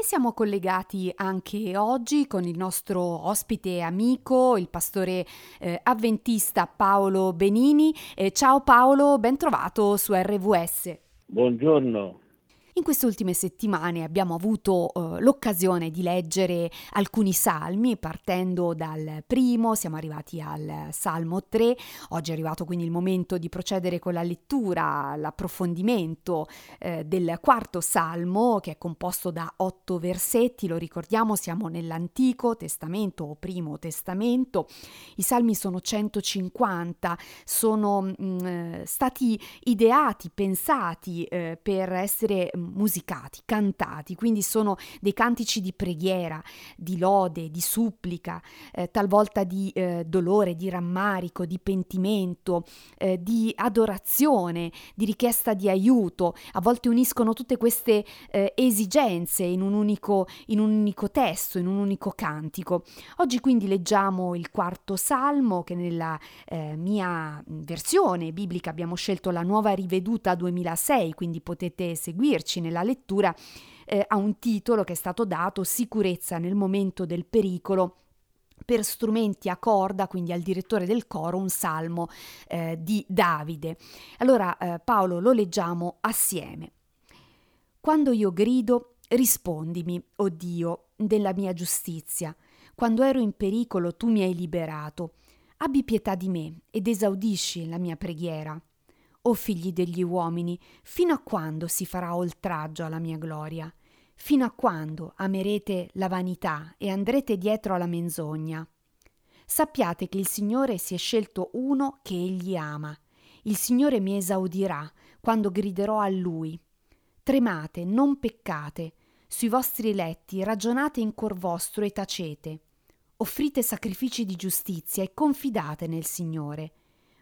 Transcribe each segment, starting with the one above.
E siamo collegati anche oggi con il nostro ospite e amico, il pastore eh, avventista Paolo Benini. Eh, ciao Paolo, ben trovato su RVS. Buongiorno. In queste ultime settimane abbiamo avuto eh, l'occasione di leggere alcuni salmi, partendo dal primo, siamo arrivati al Salmo 3, oggi è arrivato quindi il momento di procedere con la lettura, l'approfondimento eh, del quarto Salmo, che è composto da otto versetti, lo ricordiamo, siamo nell'Antico Testamento o Primo Testamento, i salmi sono 150, sono mh, mm, stati ideati, pensati eh, per essere musicati, cantati, quindi sono dei cantici di preghiera, di lode, di supplica, eh, talvolta di eh, dolore, di rammarico, di pentimento, eh, di adorazione, di richiesta di aiuto. A volte uniscono tutte queste eh, esigenze in un, unico, in un unico testo, in un unico cantico. Oggi quindi leggiamo il quarto salmo che nella eh, mia versione biblica abbiamo scelto la nuova riveduta 2006, quindi potete seguirci nella lettura eh, ha un titolo che è stato dato Sicurezza nel momento del pericolo per strumenti a corda, quindi al direttore del coro, un salmo eh, di Davide. Allora eh, Paolo lo leggiamo assieme. Quando io grido, rispondimi, o oh Dio, della mia giustizia. Quando ero in pericolo, tu mi hai liberato. Abbi pietà di me ed esaudisci la mia preghiera. O figli degli uomini, fino a quando si farà oltraggio alla mia gloria? Fino a quando amerete la vanità e andrete dietro alla menzogna? Sappiate che il Signore si è scelto uno che egli ama. Il Signore mi esaudirà quando griderò a Lui. Tremate, non peccate. Sui vostri letti ragionate in cuor vostro e tacete. Offrite sacrifici di giustizia e confidate nel Signore.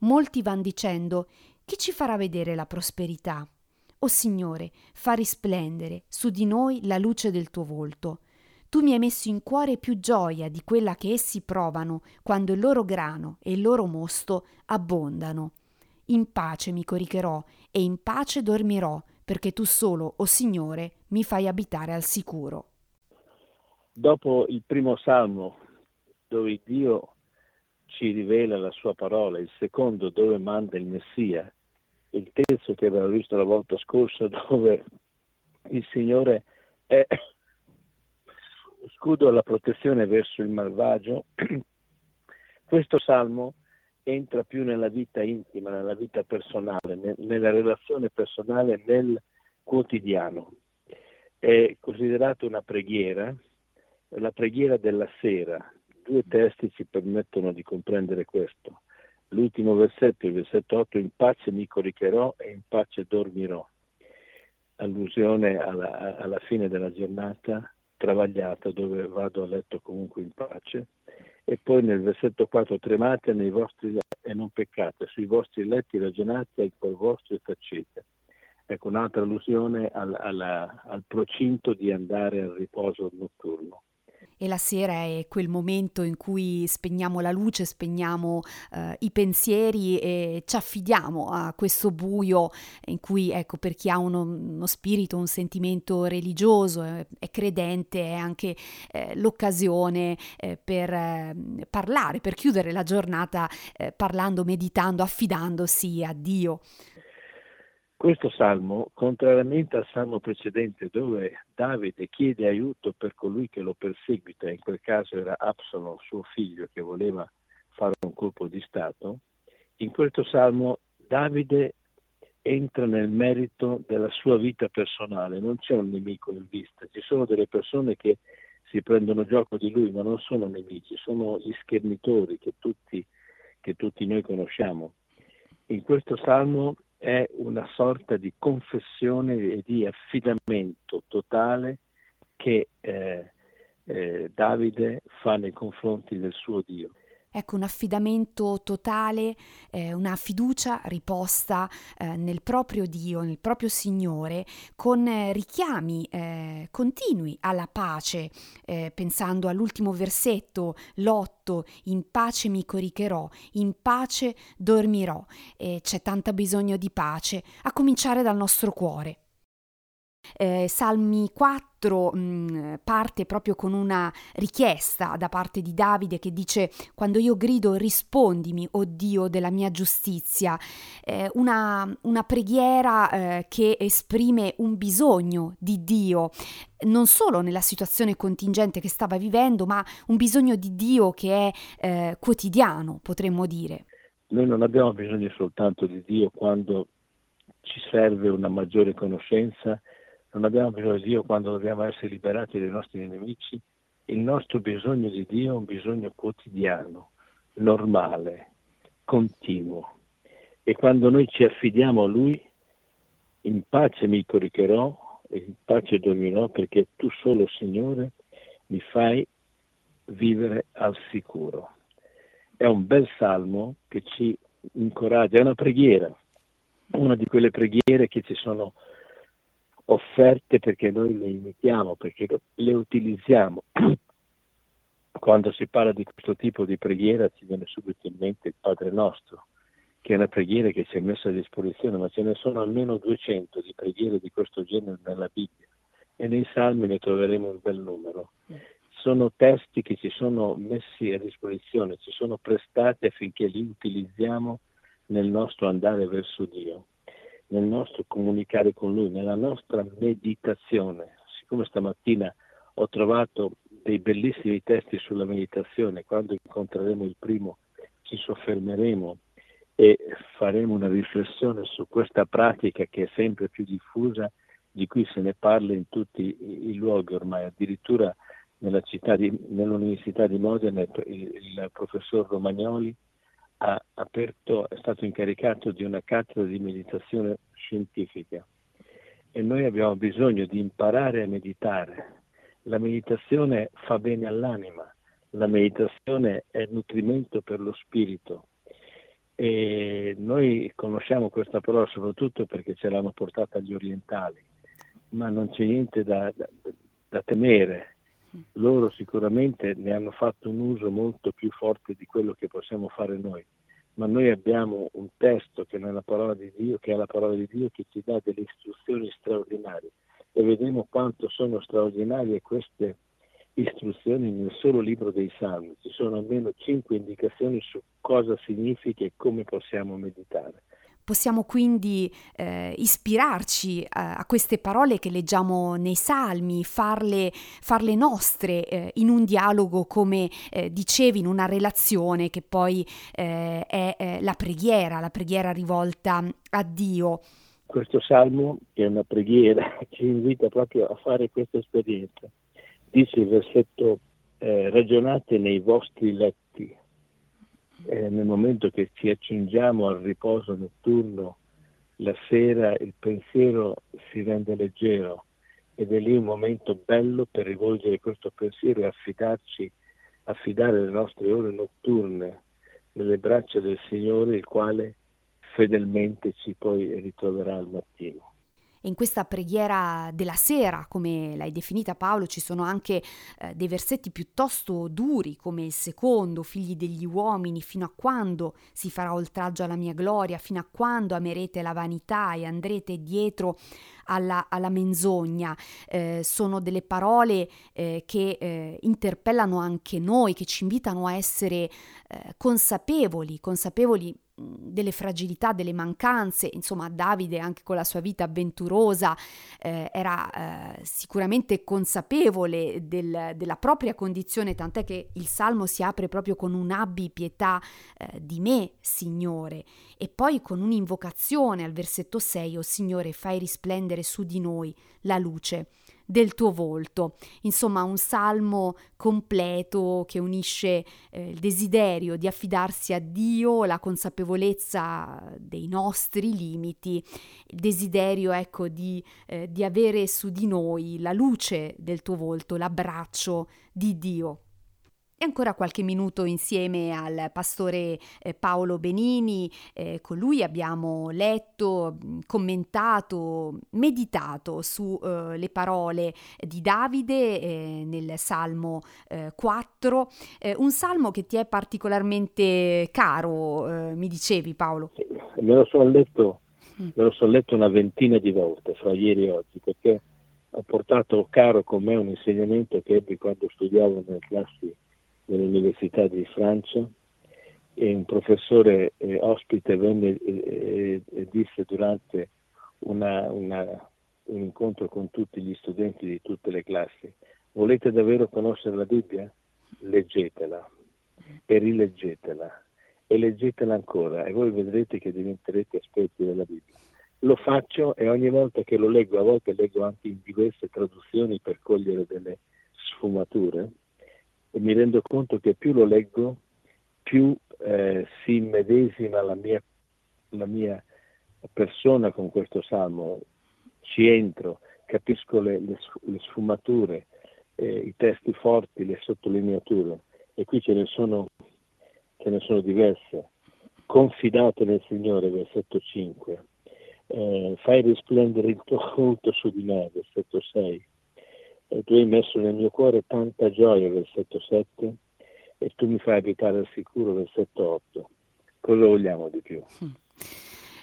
Molti van dicendo chi ci farà vedere la prosperità? O Signore, fa risplendere su di noi la luce del tuo volto. Tu mi hai messo in cuore più gioia di quella che essi provano quando il loro grano e il loro mosto abbondano. In pace mi coricherò e in pace dormirò, perché tu solo, o Signore, mi fai abitare al sicuro. Dopo il primo salmo, dove Dio ci rivela la sua parola, il secondo dove manda il Messia, il terzo che abbiamo visto la volta scorsa dove il Signore è scudo alla protezione verso il malvagio, questo salmo entra più nella vita intima, nella vita personale, nella relazione personale, nel quotidiano. È considerato una preghiera, la preghiera della sera. Due testi ci permettono di comprendere questo l'ultimo versetto, il versetto 8, in pace mi coricherò e in pace dormirò, allusione alla, alla fine della giornata travagliata dove vado a letto comunque in pace. E poi nel versetto 4, tremate nei vostri e non peccate, sui vostri letti ragionate al cuor vostro e tacete. Ecco un'altra allusione al, alla, al procinto di andare al riposo notturno e la sera è quel momento in cui spegniamo la luce, spegniamo eh, i pensieri e ci affidiamo a questo buio in cui, ecco, per chi ha uno, uno spirito, un sentimento religioso, è, è credente, è anche eh, l'occasione eh, per ehm, parlare, per chiudere la giornata eh, parlando, meditando, affidandosi a Dio. Questo salmo, contrariamente al salmo precedente dove Davide chiede aiuto per colui che lo perseguita, in quel caso era Absalom, suo figlio, che voleva fare un colpo di Stato, in questo salmo Davide entra nel merito della sua vita personale, non c'è un nemico in vista, ci sono delle persone che si prendono gioco di lui, ma non sono nemici, sono gli schernitori che tutti, che tutti noi conosciamo. In questo salmo è una sorta di confessione e di affidamento totale che eh, eh, Davide fa nei confronti del suo Dio. Ecco, un affidamento totale, eh, una fiducia riposta eh, nel proprio Dio, nel proprio Signore, con eh, richiami eh, continui alla pace, eh, pensando all'ultimo versetto, l'otto, in pace mi coricherò, in pace dormirò. c'è tanto bisogno di pace, a cominciare dal nostro cuore. Eh, Salmi 4 mh, mm, parte proprio con una richiesta da parte di Davide che dice quando io grido rispondimi, o oh Dio della mia giustizia, eh, una, una, preghiera eh, che esprime un bisogno di Dio, non solo nella situazione contingente che stava vivendo, ma un bisogno di Dio che è eh, quotidiano, potremmo dire. Noi non abbiamo bisogno soltanto di Dio quando ci serve una maggiore conoscenza non abbiamo bisogno di Dio quando dobbiamo essere liberati dai nostri nemici, il nostro bisogno di Dio è un bisogno quotidiano, normale, continuo. E quando noi ci affidiamo a Lui, in pace mi coricherò e in pace dormirò perché tu solo, Signore, mi fai vivere al sicuro. È un bel salmo che ci incoraggia, è una preghiera, una di quelle preghiere che ci sono offerte perché noi le imitiamo, perché le utilizziamo. Quando si parla di questo tipo di preghiera ci viene subito in mente il Padre nostro, che è una preghiera che ci è messa a disposizione, ma ce ne sono almeno 200 di preghiere di questo genere nella Bibbia e nei salmi ne troveremo un bel numero. Sono testi che ci sono messi a disposizione, ci sono prestati affinché li utilizziamo nel nostro andare verso Dio nel nostro comunicare con Lui, nella nostra meditazione. Siccome stamattina ho trovato dei bellissimi testi sulla meditazione, quando incontreremo il primo ci soffermeremo e faremo una riflessione su questa pratica che è sempre più diffusa, di cui se ne parla in tutti i, luoghi ormai, addirittura di, nell'Università di Modena il, il professor Romagnoli ha aperto, è stato incaricato di una cattedra di meditazione scientifica e noi abbiamo bisogno di imparare a meditare. La meditazione fa bene all'anima, la meditazione è nutrimento per lo spirito e noi conosciamo questa parola soprattutto perché ce l'hanno portata gli orientali, ma non c'è niente da, da, da temere. Loro sicuramente ne hanno fatto un uso molto più forte di quello che possiamo fare noi ma noi abbiamo un testo che, nella parola di Dio, che è la parola di Dio che ci dà delle istruzioni straordinarie e vedremo quanto sono straordinarie queste istruzioni nel solo libro dei Salmi. Ci sono almeno cinque indicazioni su cosa significa e come possiamo meditare. Possiamo quindi eh, ispirarci a, a, queste parole che leggiamo nei salmi, farle, farle nostre eh, in un dialogo, come eh, dicevi, in una relazione che poi eh, è la preghiera, la preghiera rivolta a Dio. Questo salmo è una preghiera che invita proprio a fare questa esperienza. Dice il versetto, eh, ragionate nei vostri letti eh, nel momento che ci accingiamo al riposo notturno, la sera il pensiero si rende leggero ed è lì un momento bello per rivolgere questo pensiero e affidarci, affidare le nostre ore notturne nelle braccia del Signore, il quale fedelmente ci poi ritroverà al mattino. In questa preghiera della sera, come l'hai definita Paolo, ci sono anche eh, dei versetti piuttosto duri, come il secondo, figli degli uomini, fino a quando si farà oltraggio alla mia gloria, fino a quando amerete la vanità e andrete dietro alla, alla menzogna. Eh, sono delle parole eh, che eh, interpellano anche noi, che ci invitano a essere eh, consapevoli, consapevoli delle fragilità, delle mancanze, insomma Davide anche con la sua vita avventurosa eh, era eh, sicuramente consapevole del, della propria condizione, tant'è che il Salmo si apre proprio con un abbi pietà eh, di me, Signore, e poi con un'invocazione al versetto 6, o Signore fai risplendere su di noi la luce del tuo volto. Insomma, un salmo completo che unisce eh, il desiderio di affidarsi a Dio, la consapevolezza dei nostri limiti, il desiderio, ecco, di, eh, di avere su di noi la luce del tuo volto, l'abbraccio di Dio e ancora qualche minuto insieme al pastore eh, Paolo Benini, eh, con lui abbiamo letto, commentato, meditato sulle eh, parole di Davide eh, nel Salmo 4, eh, un salmo che ti è particolarmente caro, mi dicevi Paolo. me lo sono letto, mm. me lo sono letto una ventina di volte fra ieri e oggi perché ho portato caro con me un insegnamento che ebbi quando studiavo nelle classi dell'Università di Francia e un professore eh, ospite venne e, e disse durante una, una, un incontro con tutti gli studenti di tutte le classi, volete davvero conoscere la Bibbia? Leggetela e rileggetela e leggetela ancora e voi vedrete che diventerete esperti della Bibbia. Lo faccio e ogni volta che lo leggo, a volte leggo anche in diverse traduzioni per cogliere delle sfumature, e mi rendo conto che più lo leggo, più eh, si immedesima la mia, la mia, persona con questo salmo, ci entro, capisco le, le, le sfumature, eh, i testi forti, le sottolineature e qui ce ne sono, ce ne sono diverse. Confidate nel Signore, versetto 5. Eh, fai risplendere il tuo volto su di me, versetto 6 tu hai messo nel mio cuore tanta gioia, versetto 7, e tu mi fai abitare al sicuro, versetto 8. Cosa vogliamo di più? Mm.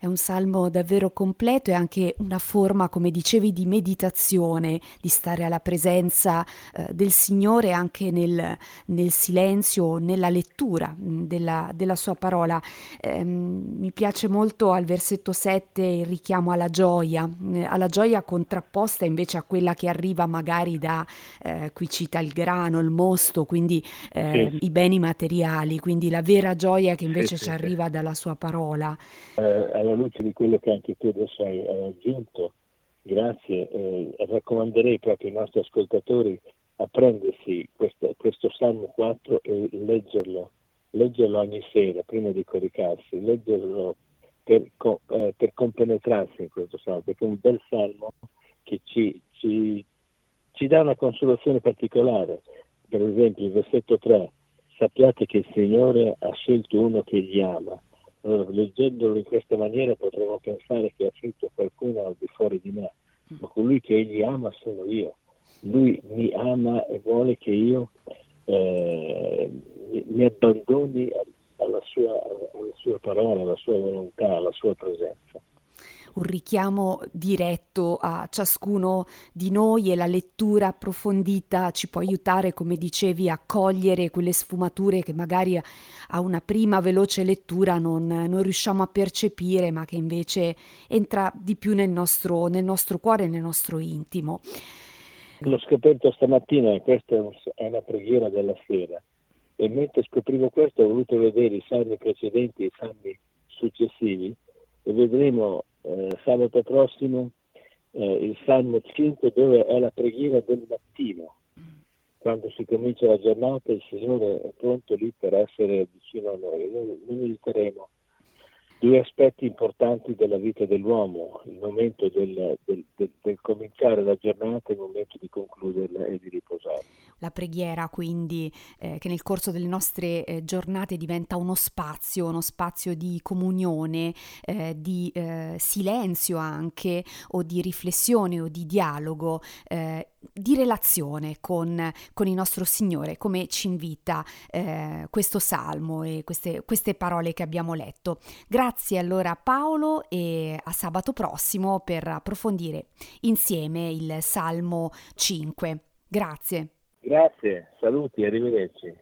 È un salmo davvero completo e anche una forma, come dicevi, di meditazione, di stare alla presenza eh, del Signore anche nel, nel, silenzio, nella lettura mm, della, della sua parola. Eh, mi piace molto al versetto 7 il richiamo alla gioia, eh, alla gioia contrapposta invece a quella che arriva magari da, eh, qui cita il grano, il mosto, quindi eh, sì. i beni materiali, quindi la vera gioia che invece sì, ci sì, arriva dalla sua parola. Eh, alla luce di quello che anche tu adesso hai, aggiunto, grazie, eh, raccomanderei proprio ai nostri ascoltatori a prendersi questo, questo Salmo 4 e leggerlo, leggerlo ogni sera prima di coricarsi, leggerlo per, eh, per compenetrarsi in questo Salmo, perché è un bel Salmo che ci, ci, ci dà una consolazione particolare. Per esempio il versetto 3, sappiate che il Signore ha scelto uno che gli ama allora, leggendolo in questa maniera potremmo pensare che ha scritto qualcuno al di fuori di me, ma colui che egli ama sono io. Lui mi ama e vuole che io eh, mi abbandoni alla sua, alla sua parola, alla sua volontà, alla sua presenza un richiamo diretto a ciascuno di noi e la lettura approfondita ci può aiutare, come dicevi, a cogliere quelle sfumature che magari a una prima veloce lettura non, non riusciamo a percepire, ma che invece entra di più nel nostro, nel nostro cuore, nel nostro intimo. L'ho scoperto stamattina e questa è una preghiera della sera. E mentre scoprivo questo ho voluto vedere i salmi precedenti e i salmi successivi e vedremo eh, sabato prossimo eh, il Salmo 5 dove è la preghiera del mattino. Quando si comincia la giornata il Signore è pronto lì per essere vicino a noi. Noi, mediteremo due aspetti importanti della vita dell'uomo, il momento del, del, del, del, cominciare la giornata e il momento di concluderla e di riposare. La preghiera quindi eh, che nel corso delle nostre eh, giornate diventa uno spazio, uno spazio di comunione, eh, di eh, silenzio anche o di riflessione o di dialogo eh, di relazione con, con, il nostro Signore, come ci invita eh, questo salmo e queste, queste, parole che abbiamo letto. Grazie allora a Paolo e a sabato prossimo per approfondire insieme il Salmo 5. Grazie. Grazie, saluti, arrivederci.